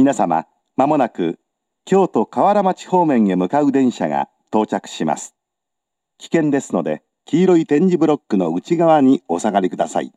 皆様、まもなく京都河原町方面へ向かう電車が到着します。危険ですので、黄色い点字ブロックの内側にお下がりください。